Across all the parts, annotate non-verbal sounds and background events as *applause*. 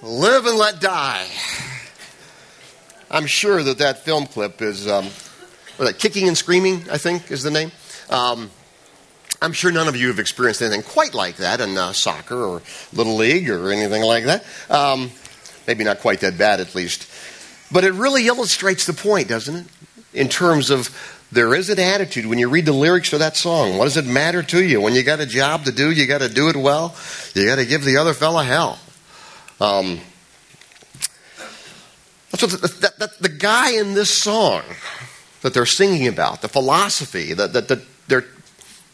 Live and Let Die. I'm sure that that film clip is, um, that Kicking and Screaming, I think is the name. Um, I'm sure none of you have experienced anything quite like that in uh, soccer or Little League or anything like that. Um, maybe not quite that bad, at least. But it really illustrates the point, doesn't it? In terms of there is an attitude when you read the lyrics to that song. What does it matter to you? When you got a job to do, you got to do it well. You got to give the other fella hell. Um, the, that, that, the guy in this song that they're singing about, the philosophy that, that, that they're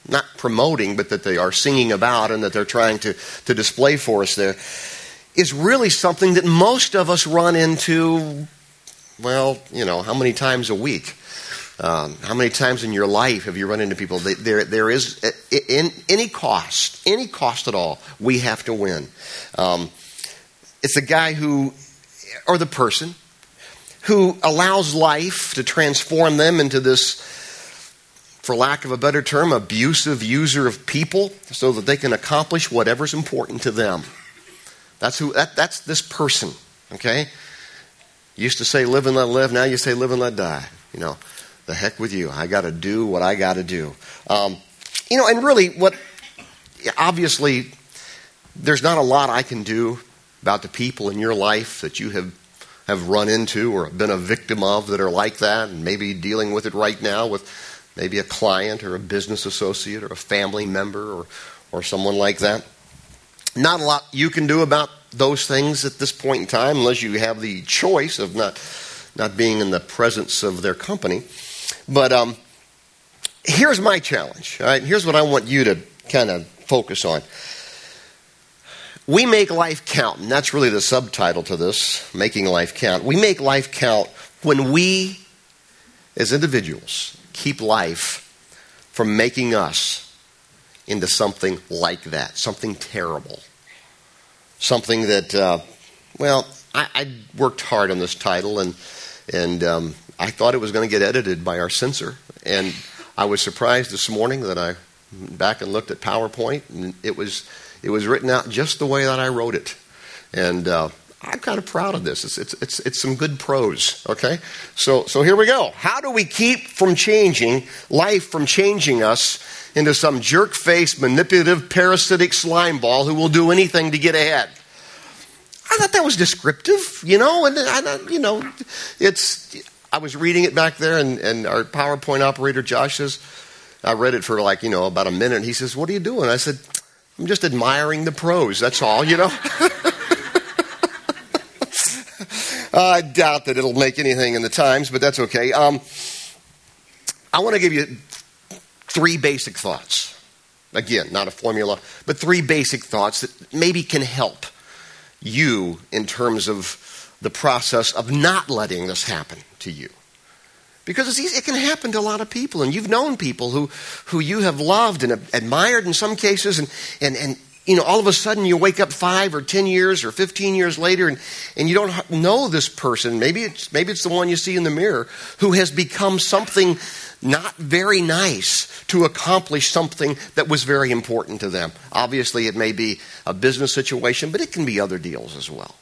not promoting, but that they are singing about and that they're trying to, to display for us there, is really something that most of us run into, well, you know, how many times a week? Um, how many times in your life have you run into people? There, there is, in any cost, any cost at all, we have to win. Um, it's the guy who, or the person, who allows life to transform them into this, for lack of a better term, abusive user of people so that they can accomplish whatever's important to them. That's, who, that, that's this person, okay? used to say live and let live, now you say live and let die. You know, the heck with you. I got to do what I got to do. Um, you know, and really, what obviously, there's not a lot I can do about the people in your life that you have, have run into or been a victim of that are like that, and maybe dealing with it right now with maybe a client or a business associate or a family member or, or someone like that. Not a lot you can do about those things at this point in time unless you have the choice of not, not being in the presence of their company. But um, here's my challenge. All right? Here's what I want you to kind of focus on. We make life count, and that's really the subtitle to this Making Life Count. We make life count when we, as individuals, keep life from making us into something like that, something terrible. Something that, uh, well, I, I, worked hard on this title, and, and um, I thought it was going to get edited by our censor. And I was surprised this morning that I back and looked at PowerPoint, and it was it was written out just the way that I wrote it. And uh, I'm kind of proud of this. It's, it's, it's, it's some good prose, okay? So, so here we go. How do we keep from changing, life from changing us into some jerk faced, manipulative, parasitic slime ball who will do anything to get ahead? I thought that was descriptive, you know, and I, you know, it's. I was reading it back there, and, and our PowerPoint operator Josh says, I read it for like you know about a minute. He says, "What are you doing?" I said, I'm just admiring the prose, that's all, you know? *laughs* I doubt that it'll make anything in the Times, but that's okay. Um, I want to give you three basic thoughts. Again, not a formula, but three basic thoughts that maybe can help you in terms of the process of not letting this happen to you. Because it can happen to a lot of people, and you've known people who, who you have loved and admired in some cases, and, and, and you know, all of a sudden you wake up five or ten years or fifteen years later, and, and you don't know this person. Maybe it's maybe it's the one you see in the mirror who has become something not very nice to accomplish something that was very important to them. Obviously, it may be a business situation, but it can be other deals as well.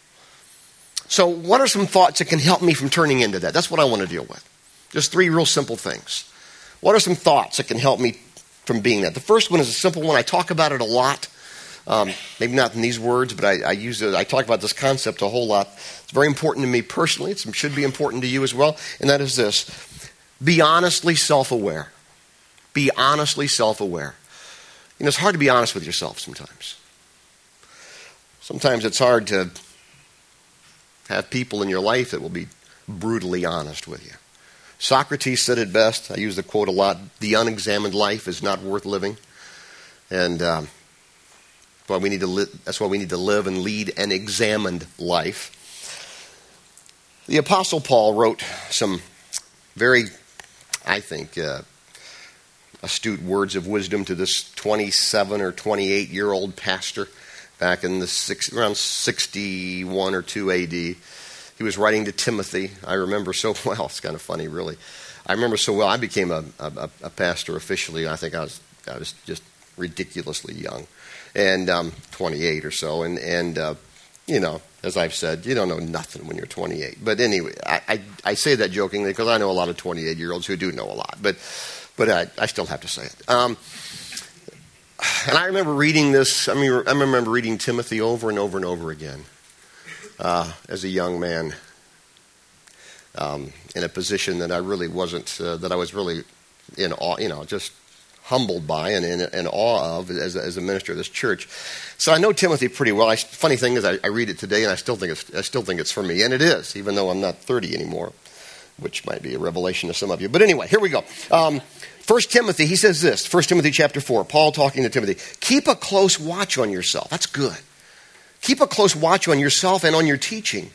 So, what are some thoughts that can help me from turning into that? That's what I want to deal with. Just three real simple things. What are some thoughts that can help me from being that? The first one is a simple one. I talk about it a lot. Um, maybe not in these words, but I, I, use it. I talk about this concept a whole lot. It's very important to me personally. It should be important to you as well. And that is this: be honestly self-aware. Be honestly self-aware. You know, it's hard to be honest with yourself sometimes. Sometimes it's hard to have people in your life that will be brutally honest with you. Socrates said it best. I use the quote a lot the unexamined life is not worth living. And um, why we need to li- that's why we need to live and lead an examined life. The Apostle Paul wrote some very, I think, uh, astute words of wisdom to this 27 or 28 year old pastor back in the six, around 61 or 2 AD. He was writing to Timothy. I remember so *laughs* well. It's kind of funny, really. I remember so well. I became a, a, a pastor officially. I think I was I was just ridiculously young, and um, 28 or so. And and uh, you know, as I've said, you don't know nothing when you're 28. But anyway, I, I, I say that jokingly because I know a lot of 28 year olds who do know a lot. But, but I, I still have to say it. Um, and I remember reading this, I mean, I remember reading Timothy over and over and over again uh, as a young man um, in a position that I really wasn't, uh, that I was really in awe, you know, just humbled by and in, awe of as, as, a minister of this church. So I know Timothy pretty well. I, funny thing is, I, I, read it today and I still, think it's, I still think it's for me. And it is, even though I'm not 30 anymore, which might be a revelation to some of you. But anyway, here we go. Um, 1 Timothy, he says this 1 Timothy chapter 4, Paul talking to Timothy keep a close watch on yourself. That's good. Keep a close watch on yourself and on your teaching.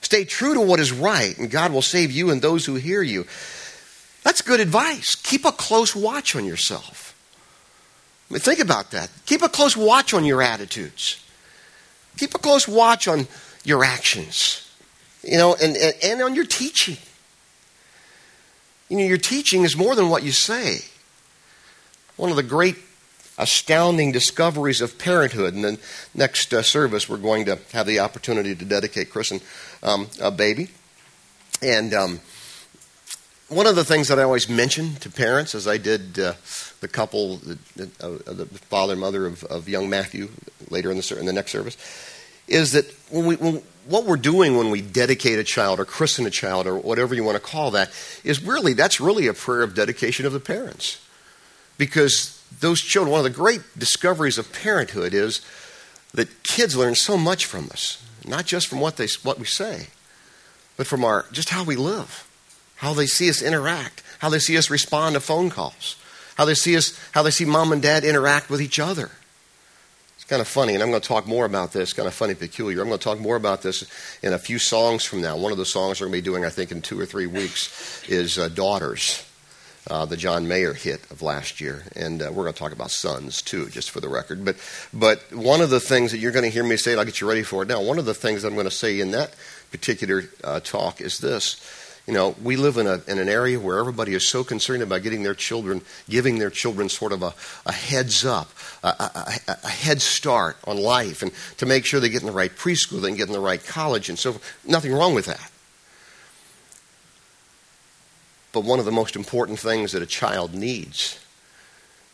Stay true to what is right, and God will save you and those who hear you. That's good advice. Keep a close watch on yourself. I mean, think about that. Keep a close watch on your attitudes. Keep a close watch on your actions. You know, and, and, and on your teaching. You know, your teaching is more than what you say. One of the great astounding discoveries of parenthood. And then next uh, service, we're going to have the opportunity to dedicate christen um, a baby. And um, one of the things that I always mention to parents, as I did uh, the couple, the, uh, the, father and mother of, of, young Matthew later in the, in the next service, is that when we, when, what we're doing when we dedicate a child or christen a child or whatever you want to call that is really, that's really a prayer of dedication of the parents. Because those children, one of the great discoveries of parenthood is that kids learn so much from us, not just from what, they, what we say, but from our, just how we live how they see us interact, how they see us respond to phone calls, how they see us, how they see mom and dad interact with each other. It's kind of funny, and I'm going to talk more about this. Kind of funny, peculiar. I'm going to talk more about this in a few songs from now. One of the songs we're going to be doing, I think, in two or three weeks is uh, "Daughters." Uh, the John Mayer hit of last year, and uh, we're going to talk about sons too, just for the record. But, but one of the things that you're going to hear me say, I'll get you ready for it now. One of the things I'm going to say in that particular uh, talk is this: you know, we live in, a, in an area where everybody is so concerned about getting their children, giving their children sort of a, a heads up, a, a, a, head start on life, and to make sure they get in the right preschool, they get in the right college, and so forth. Nothing wrong with that. But one of the most important things that a child needs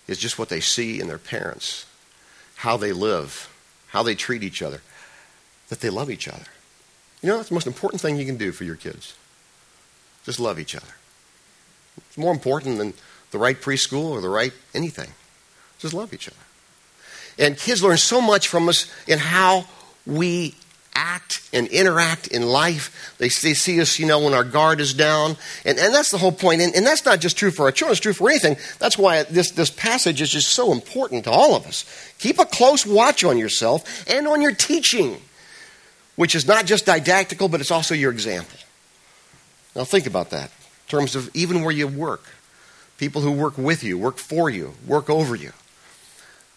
is just what they see in their parents, how they live, how they treat each other, that they love each other. You know, that's the most important thing you can do for your kids. Just love each other. It's more important than the right preschool or the right anything. Just love each other. And kids learn so much from us in how we act and interact in life. They, they see us, you know, when our guard is down. And, and that's the whole point. And, and that's not just true for our children, it's true for anything. That's why this, this passage is just so important to all of us. Keep a close watch on yourself and on your teaching, which is not just didactical, but it's also your example. Now, think about that in terms of even where you work. People who work with you, work for you, work over you.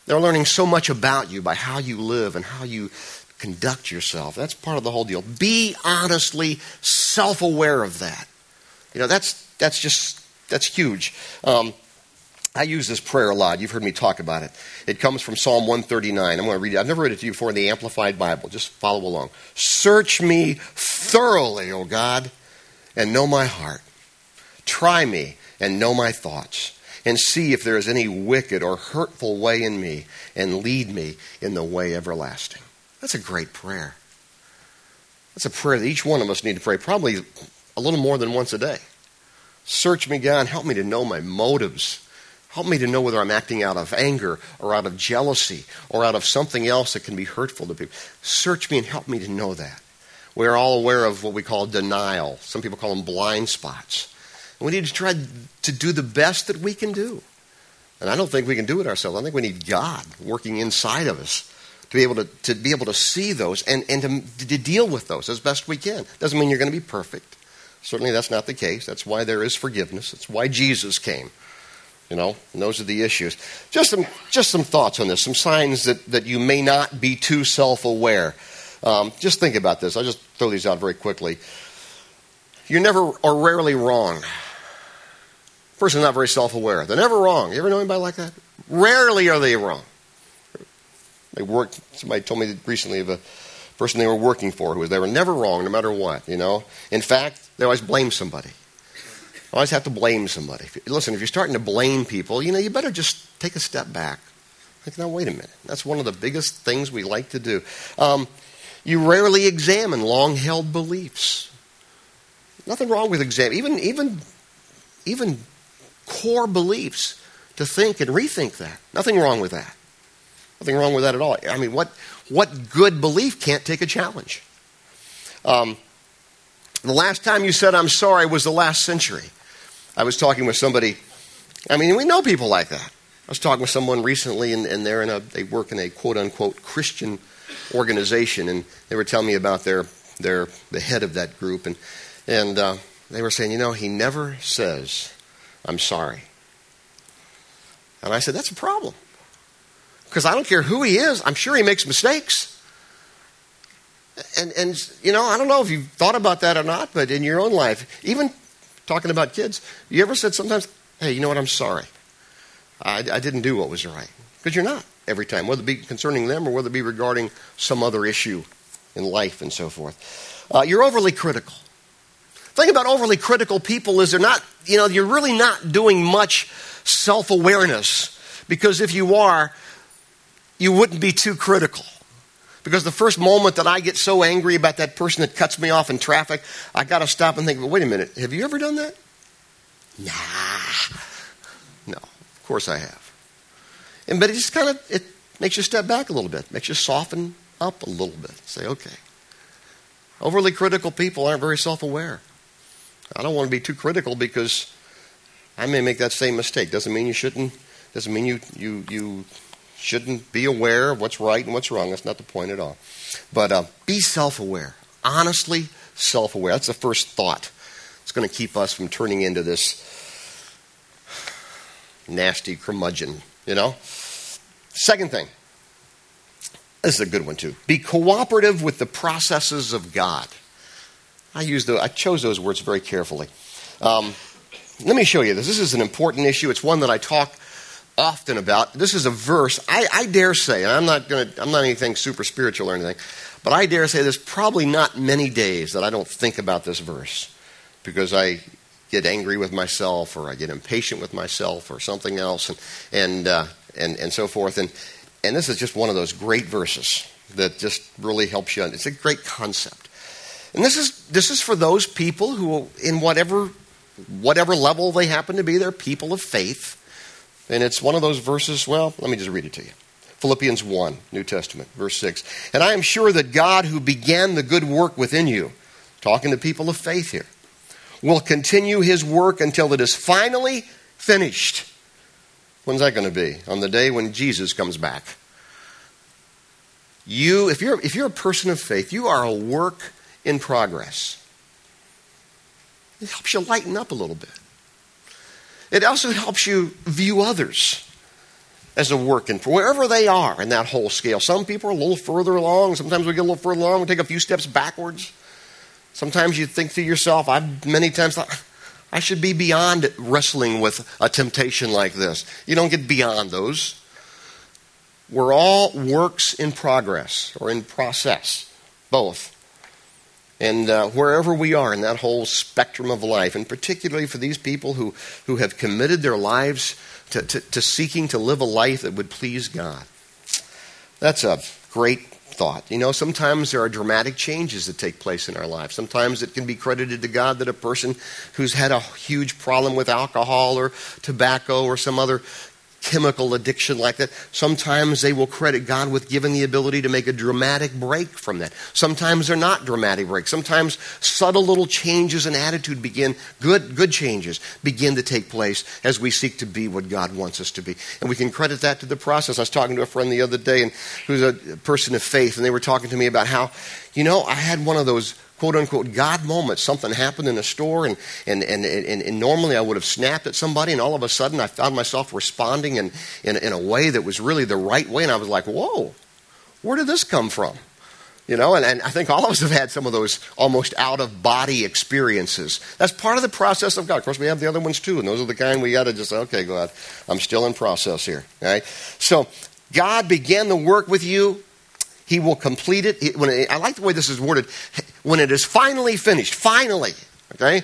They're learning so much about you by how you live and how you conduct yourself. That's part of the whole deal. Be honestly self aware of that. You know, that's, that's just, that's huge. Um, I use this prayer a lot. You've heard me talk about it. It comes from Psalm 139. I'm going to read it. I've never read it to you before in the Amplified Bible. Just follow along. Search me thoroughly, O God, and know my heart. Try me and know my thoughts, and see if there is any wicked or hurtful way in me, and lead me in the way everlasting. That's a great prayer. That's a prayer that each one of us need to pray, probably a little more than once a day. Search me, God. Help me to know my motives. Help me to know whether I'm acting out of anger or out of jealousy or out of something else that can be hurtful to people. Search me and help me to know that. We're all aware of what we call denial. Some people call them blind spots. And we need to try to do the best that we can do. And I don't think we can do it ourselves. I think we need God working inside of us to be able to, to be able to see those and, and to, to deal with those as best we can. Doesn't mean you're going to be perfect. Certainly that's not the case. That's why there is forgiveness. That's why Jesus came. You know, and those are the issues. Just some, just some thoughts on this, some signs that, that you may not be too self aware. Um, just think about this. I'll just throw these out very quickly. You're never or rarely wrong. Person's not very self aware. They're never wrong. You ever know anybody like that? Rarely are they wrong. They work. Somebody told me recently of a person they were working for, who was, they were never wrong no matter what, you know. In fact, they always blame somebody. Always have to blame somebody. Listen, if you're starting to blame people, you know, you better just take a step back. Like, now, wait a minute. That's one of the biggest things we like to do. Um, you rarely examine long held beliefs. Nothing wrong with exam, even, even, even core beliefs to think and rethink that. Nothing wrong with that. Nothing wrong with that at all. I mean, what, what good belief can't take a challenge? Um, the last time you said I'm sorry was the last century. I was talking with somebody. I mean, we know people like that. I was talking with someone recently, and, and they're in a, they work in a quote unquote Christian organization, and they were telling me about their, their the head of that group, and and uh, they were saying, you know, he never says, "I'm sorry." And I said, that's a problem, because I don't care who he is. I'm sure he makes mistakes. And, and, you know, I don't know if you've thought about that or not, but in your own life, even talking about kids, you ever said sometimes, hey, you know what, I'm sorry. I, I didn't do what was right. Because you're not every time, whether it be concerning them or whether it be regarding some other issue in life and so forth. Uh, you're overly critical. The thing about overly critical people is they're not, you know, you're really not doing much self awareness because if you are, you wouldn't be too critical. Because the first moment that I get so angry about that person that cuts me off in traffic, I got to stop and think, well, wait a minute, have you ever done that? Nah. No, of course I have. And but it just kind of it makes you step back a little bit, makes you soften up a little bit. Say, okay. Overly critical people aren't very self-aware. I don't want to be too critical because I may make that same mistake. Doesn't mean you shouldn't. Doesn't mean you you you shouldn't be aware of what's right and what's wrong. That's not the point at all. But uh, be self aware. Honestly, self aware. That's the first thought. It's going to keep us from turning into this nasty curmudgeon, you know? Second thing. This is a good one too. Be cooperative with the processes of God. I use the, I chose those words very carefully. Um, let me show you this. This is an important issue. It's one that I talk often about. This is a verse. I, I dare say, and I'm not to, I'm not anything super spiritual or anything, but I dare say there's probably not many days that I don't think about this verse because I get angry with myself or I get impatient with myself or something else and, and, uh, and, and so forth. And, and this is just one of those great verses that just really helps you. It's a great concept. And this is, this is for those people who, in whatever, whatever level they happen to be, they're people of faith and it's one of those verses, well, let me just read it to you. Philippians 1, New Testament, verse 6. And I am sure that God, who began the good work within you, talking to people of faith here, will continue his work until it is finally finished. When's that going to be? On the day when Jesus comes back. You, if you're, if you're a person of faith, you are a work in progress. It helps you lighten up a little bit. It also helps you view others as a work in wherever they are in that whole scale. Some people are a little further along. Sometimes we get a little further along. We take a few steps backwards. Sometimes you think to yourself, I've many times thought, I should be beyond wrestling with a temptation like this. You don't get beyond those. We're all works in progress or in process, both. And uh, wherever we are in that whole spectrum of life, and particularly for these people who, who have committed their lives to, to, to seeking to live a life that would please God. That's a great thought. You know, sometimes there are dramatic changes that take place in our lives. Sometimes it can be credited to God that a person who's had a huge problem with alcohol or tobacco or some other chemical addiction like that. Sometimes they will credit God with giving the ability to make a dramatic break from that. Sometimes they're not dramatic breaks. Sometimes subtle little changes in attitude begin, good, good changes begin to take place as we seek to be what God wants us to be. And we can credit that to the process. I was talking to a friend the other day and who's a person of faith, and they were talking to me about how, you know, I had one of those quote unquote God moment. Something happened in a store, and, and, and, and, and normally I would have snapped at somebody, and all of a sudden I found myself responding in, in, in a way that was really the right way, and I was like, whoa, where did this come from? You know, and, and I think all of us have had some of those almost out of body experiences. That's part of the process of God. Of course, we have the other ones too, and those are the kind we got to just, say, okay, God, I'm still in process here. Right? So, God began the work with you He will complete it. He, when it, I like the way this is worded. When it is finally finished, finally, okay?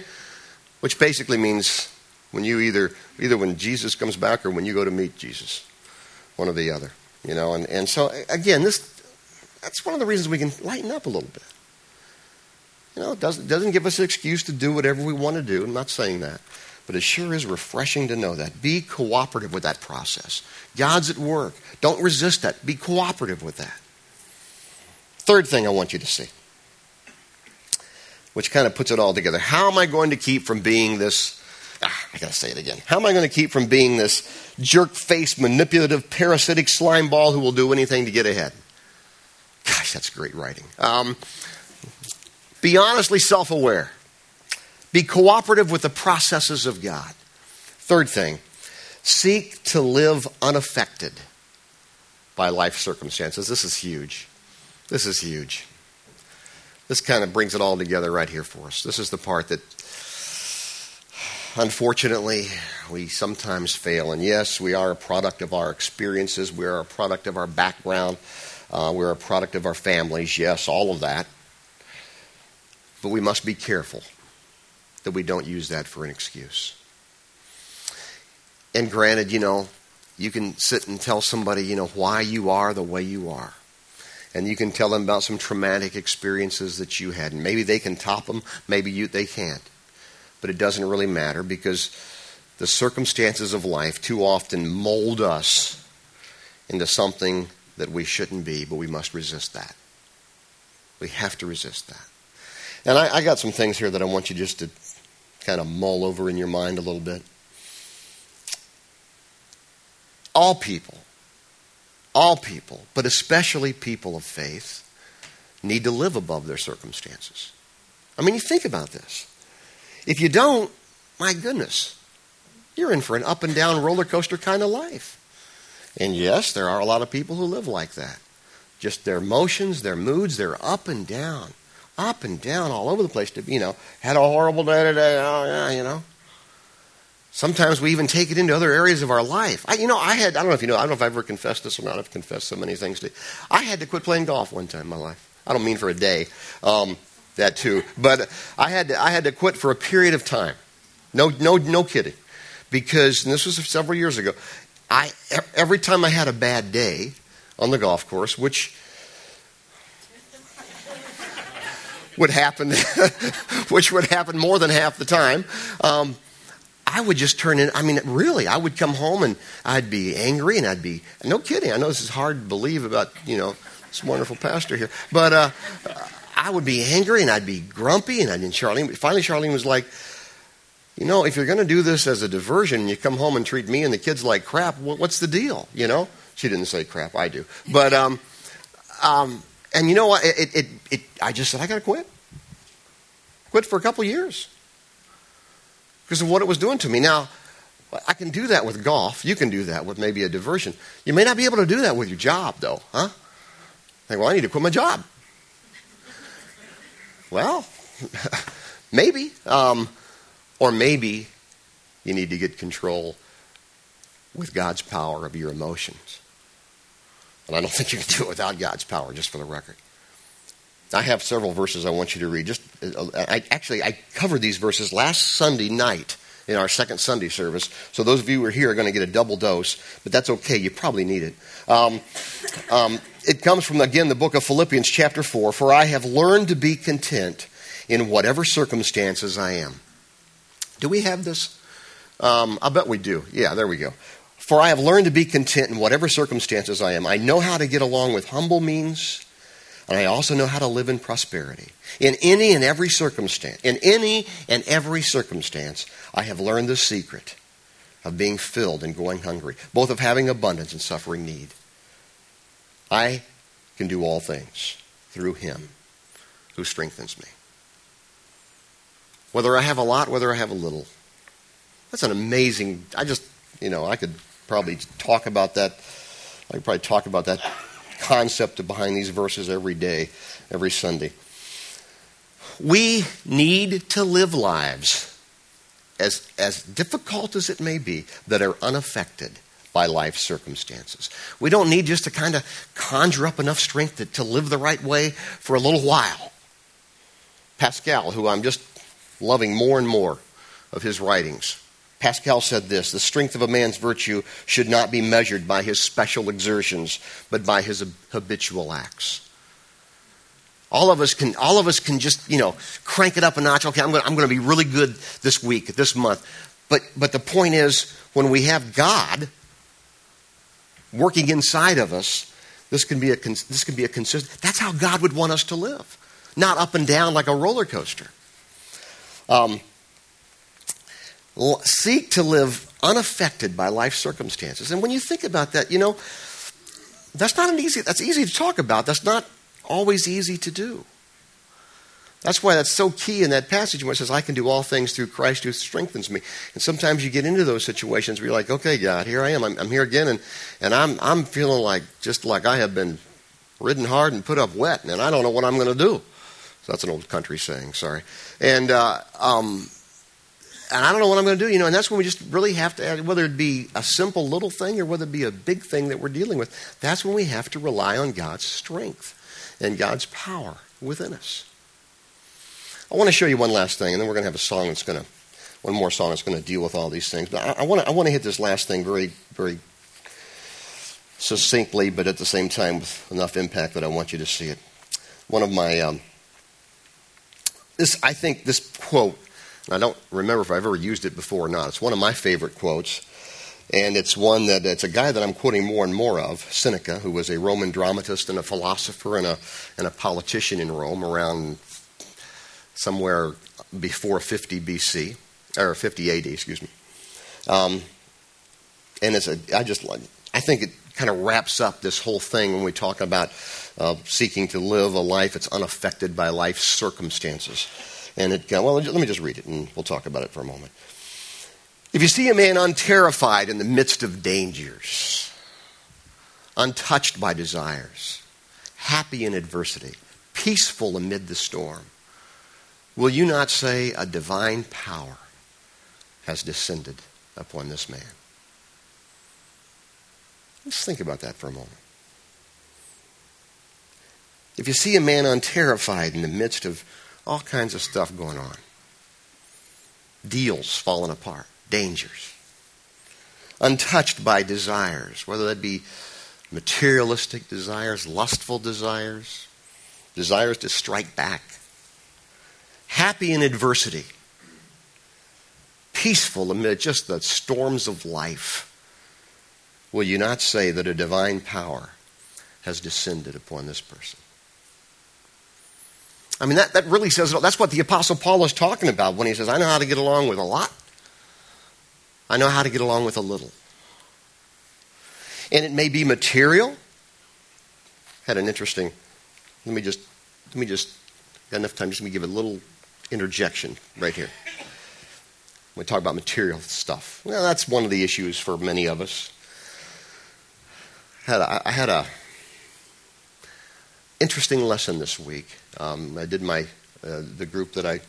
Which basically means when you either, either when Jesus comes back or when you go to meet Jesus, one or the other, you know? And, and so, again, this, that's one of the reasons we can lighten up a little bit. You know, it doesn't, doesn't give us an excuse to do whatever we want to do. I'm not saying that. But it sure is refreshing to know that. Be cooperative with that process. God's at work. Don't resist that. Be cooperative with that. Third thing I want you to see, which kind of puts it all together. How am I going to keep from being this? Ah, I gotta say it again. How am I going to keep from being this jerk faced, manipulative, parasitic slime ball who will do anything to get ahead? Gosh, that's great writing. Um, be honestly self aware. Be cooperative with the processes of God. Third thing, seek to live unaffected by life circumstances. This is huge. This is huge. This kind of brings it all together right here for us. This is the part that, unfortunately, we sometimes fail. And yes, we are a product of our experiences, we are a product of our background, uh, we're a product of our families. Yes, all of that. But we must be careful that we don't use that for an excuse. And granted, you know, you can sit and tell somebody, you know, why you are the way you are and you can tell them about some traumatic experiences that you had. And maybe they can top them, maybe you, they can't. But it doesn't really matter because the circumstances of life too often mold us into something that we shouldn't be, but we must resist that. We have to resist that. And I, I got some things here that I want you just to kind of mull over in your mind a little bit. All people all people, but especially people of faith, need to live above their circumstances. I mean, you think about this. If you don't, my goodness, you're in for an up and down roller coaster kind of life. And yes, there are a lot of people who live like that. Just their emotions, their moods, they're up and down, up and down all over the place. To you know, had a horrible day today. Oh yeah, you know. Sometimes we even take it into other areas of our life. I, you know, I had, I don't know if you know, I don't know if I've ever confessed this or not. I've confessed so many things to you. I had to quit playing golf one time in my life. I don't mean for a day, um, that too. But I had, to, I had to quit for a period of time. No, no, no kidding. Because, and this was several years ago, I, every time I had a bad day on the golf course, which would happen, *laughs* which would happen more than half the time, um, I would just turn in. I mean, really, I would come home and I'd be angry and I'd be, no kidding. I know this is hard to believe about, you know, this wonderful pastor here. But uh, I would be angry and I'd be grumpy. And, I'd, and Charlene, finally, Charlene was like, you know, if you're going to do this as a diversion and you come home and treat me and the kids like crap, what's the deal? You know? She didn't say crap, I do. But, um, um, and you know what? It, it, it, I just said, I got to quit. Quit for a couple years because of what it was doing to me. Now, I can do that with golf. You can do that with maybe a diversion. You may not be able to do that with your job, though, huh? Think, well, I need to quit my job. Well, *laughs* maybe. Um, or maybe you need to get control with God's power of your emotions. And I don't *laughs* think you can do it without God's power, just for the record. I have several verses I want you to read. Just uh, I, actually, I covered these verses last Sunday night in our second Sunday service. So those of you who are here are going to get a double dose, but that's okay. You probably need it. Um, um, it comes from again the book of Philippians, chapter four. For I have learned to be content in whatever circumstances I am. Do we have this? Um, I bet we do. Yeah, there we go. For I have learned to be content in whatever circumstances I am. I know how to get along with humble means and I also know how to live in prosperity. In any and every circumstance, in any and every circumstance, I have learned the secret of being filled and going hungry, both of having abundance and suffering need. I can do all things through him who strengthens me. Whether I have a lot, whether I have a little. That's an amazing, I just, you know, I could probably talk about that. I could probably talk about that concept behind these verses every day, every Sunday. We need to live lives, as, as difficult as it may be, that are unaffected by life circumstances. We don't need just to kind of conjure up enough strength to, to live the right way for a little while. Pascal, who I'm just loving more and more of his writings, Pascal said this The strength of a man's virtue should not be measured by his special exertions, but by his habitual acts. All of us can, all of us can just, you know, crank it up a notch. Okay, I'm going, I'm to be really good this week, this month. But, but the point is, when we have God working inside of us, this can be a, this can be a consistent, that's how God would want us to live. Not up and down like a roller coaster. Um, seek to live unaffected by life circumstances. And when you think about that, you know, that's not an easy, that's easy to talk about. That's not always easy to do. That's why that's so key in that passage where it says, I can do all things through Christ who strengthens me. And sometimes you get into those situations where you're like, okay, God, here I am. I'm, I'm here again, and, and I'm, I'm feeling like just like I have been ridden hard and put up wet, and I don't know what I'm going to do. So that's an old country saying, sorry. And, uh, um, and I don't know what I'm going to do, you know, and that's when we just really have to, whether it be a simple little thing or whether it be a big thing that we're dealing with, that's when we have to rely on God's strength and God's power within us. I want to show you one last thing, and then we're going to have a song that's going to, one more song that's going to deal with all these things. But I, I, want to, I want to hit this last thing very, very succinctly, but at the same time with enough impact that I want you to see it. One of my, um, this, I think this quote, I don't remember if I've ever used it before or not. It's one of my favorite quotes. And it's one that it's a guy that I'm quoting more and more of, Seneca, who was a Roman dramatist and a philosopher and a, and a politician in Rome around somewhere before 50 BC, or 50 AD, excuse me. Um, and it's a, I just like, I think it kind of wraps up this whole thing when we talk about uh, seeking to live a life that's unaffected by life's circumstances. And it, well, let me just read it and we'll talk about it for a moment. If you see a man unterrified in the midst of dangers, untouched by desires, happy in adversity, peaceful amid the storm, Will you not say a divine power has descended upon this man? Let's think about that for a moment. If you see a man unterrified in the midst of all kinds of stuff going on, deals falling apart, dangers, untouched by desires, whether that be materialistic desires, lustful desires, desires to strike back, happy in adversity, peaceful amid just the storms of life, will you not say that a divine power has descended upon this person? I mean, that, that really says it all. That's what the Apostle Paul is talking about when he says, I know how to get along with a lot. I know how to get along with a little. And it may be material. Had an interesting, let me just, let me just, got enough time, just let me give a little interjection right here. We talk about material stuff. Well, that's one of the issues for many of us. I had a, I had a interesting lesson this week. Um, I did my uh, the group that I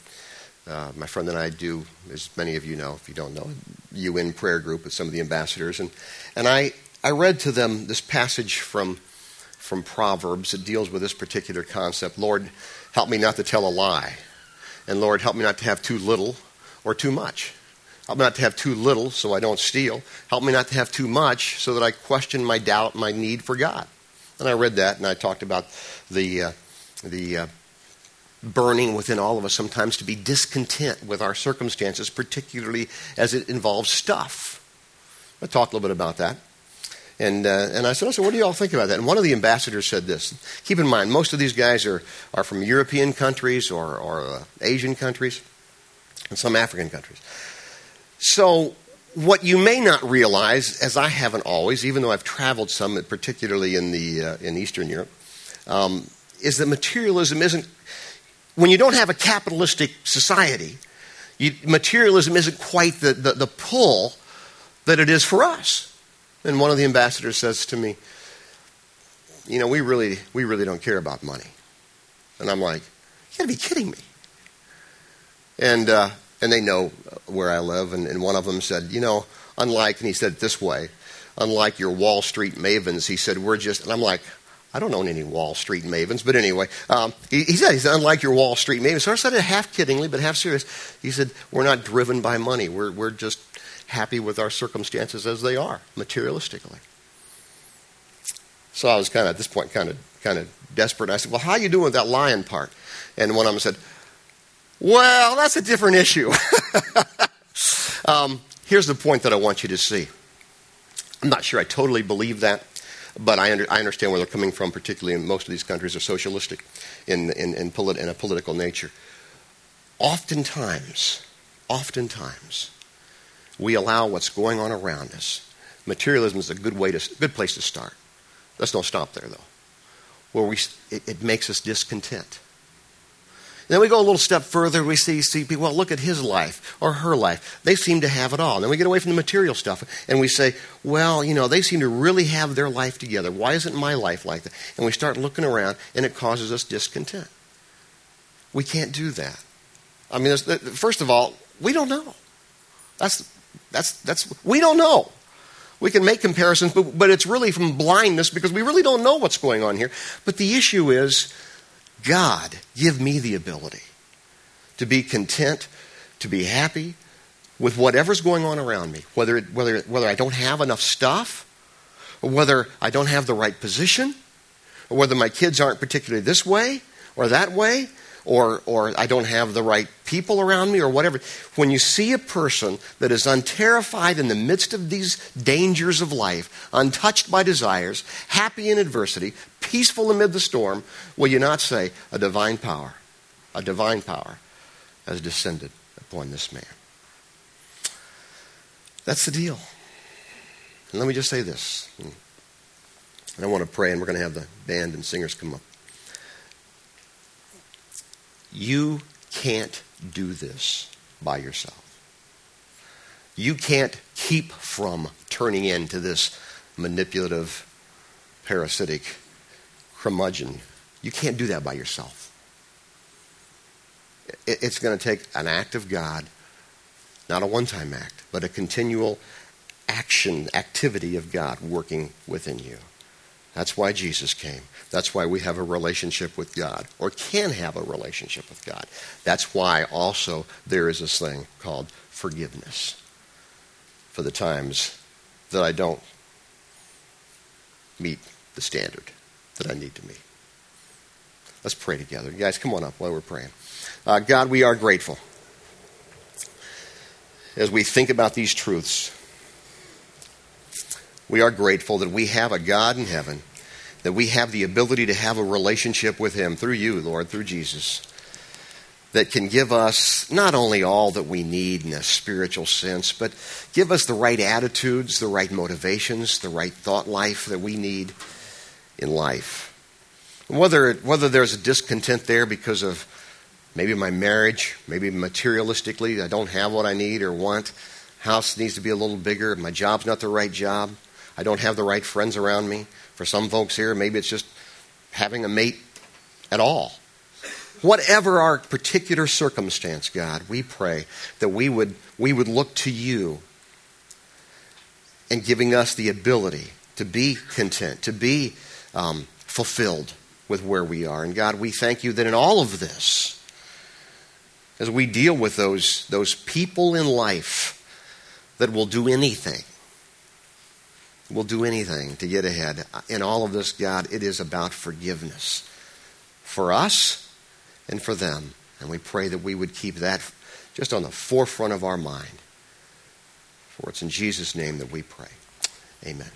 uh, my friend and I do, as many of you know, if you don't know, UN prayer group with some of the ambassadors, and and I I read to them this passage from from Proverbs that deals with this particular concept. Lord, help me not to tell a lie. And Lord, help me not to have too little or too much. Help me not to have too little so I don't steal. Help me not to have too much so that I question my doubt, my need for God. And I read that and I talked about the, uh, the uh, burning within all of us sometimes to be discontent with our circumstances, particularly as it involves stuff. I talked a little bit about that. And, uh, and I said, so what do you all think about that? And one of the ambassadors said this. Keep in mind, most of these guys are, are from European countries or, or uh, Asian countries and some African countries. So, what you may not realize, as I haven't always, even though I've traveled some, particularly in, the, uh, in Eastern Europe, um, is that materialism isn't, when you don't have a capitalistic society, you, materialism isn't quite the, the, the pull that it is for us. And one of the ambassadors says to me, You know, we really, we really don't care about money. And I'm like, You gotta be kidding me. And, uh, and they know where I live. And, and one of them said, You know, unlike, and he said it this way, unlike your Wall Street mavens. He said, We're just, and I'm like, I don't own any Wall Street mavens, but anyway, um, he, he, said, he's unlike your Wall Street mavens. So I said it half kiddingly, but half serious. He said, We're not driven by money. We're, we're just happy with our circumstances as they are, materialistically. So I was kind of, at this point, kind of, kind of desperate. I said, Well, how you doing with that lion part? And one of them said, Well, that's a different issue. *laughs* um, here's the point that I want you to see. I'm not sure I totally believe that. But I, under, I, understand where they're coming from, particularly in most of these countries are socialistic in, in, in, polit, in a political nature. Oftentimes, oftentimes, we allow what's going on around us. Materialism is a good way to good place to start. Let's don't stop there though. Where we it, it makes us discontent. Then we go a little step further. We see, see people, well, look at his life or her life. They seem to have it all. And then we get away from the material stuff and we say, well, you know, they seem to really have their life together. Why isn't my life like that? And we start looking around and it causes us discontent. We can't do that. I mean, first of all, we don't know. That's, that's, that's, we don't know. We can make comparisons, but, but it's really from blindness because we really don't know what's going on here. But the issue is, God, give me the ability to be content, to be happy with whatever's going on around me, whether, whether, whether I don't have enough stuff, or whether I don't have the right position, or whether my kids aren't particularly this way or that way, or, or I don't have the right people around me, or whatever. When you see a person that is unterrified in the midst of these dangers of life, untouched by desires, happy in adversity, peaceful amid the storm, will you not say, a divine power, a divine power has descended upon this man? That's the deal. And let me just say this. And I want to pray, and we're going to have the band and singers come up. You can't do this by yourself. You can't keep from turning into this manipulative, parasitic curmudgeon. You can't do that by yourself. It's going to take an act of God, not a one time act, but a continual action, activity of God working within you. That's why Jesus came. That's why we have a relationship with God, or can have a relationship with God. That's why also there is this thing called forgiveness for the times that I don't meet the standard that I need to meet. Let's pray together. You guys, come on up while we're praying. Uh, God, we are grateful as we think about these truths we are grateful that we have a God in heaven, that we have the ability to have a relationship with Him through you, Lord, through Jesus, that can give us not only all that we need in a spiritual sense, but give us the right attitudes, the right motivations, the right thought life that we need in life. Whether, whether there's a discontent there because of maybe my marriage, maybe materialistically, I don't have what I need or want, house needs to be a little bigger, my job's not the right job. I don't have the right friends around me. For some folks here, maybe it's just having a mate at all. Whatever our particular circumstance, God, we pray that we would, we would look to you and giving us the ability to be content, to be um, fulfilled with where we are. And God, we thank you that in all of this, as we deal with those, those people in life that will do anything will do anything to get ahead. In all of this, God, it is about forgiveness for us and for them. And we pray that we would keep that just on the forefront of our mind. For it's in Jesus' name that we pray. Amen.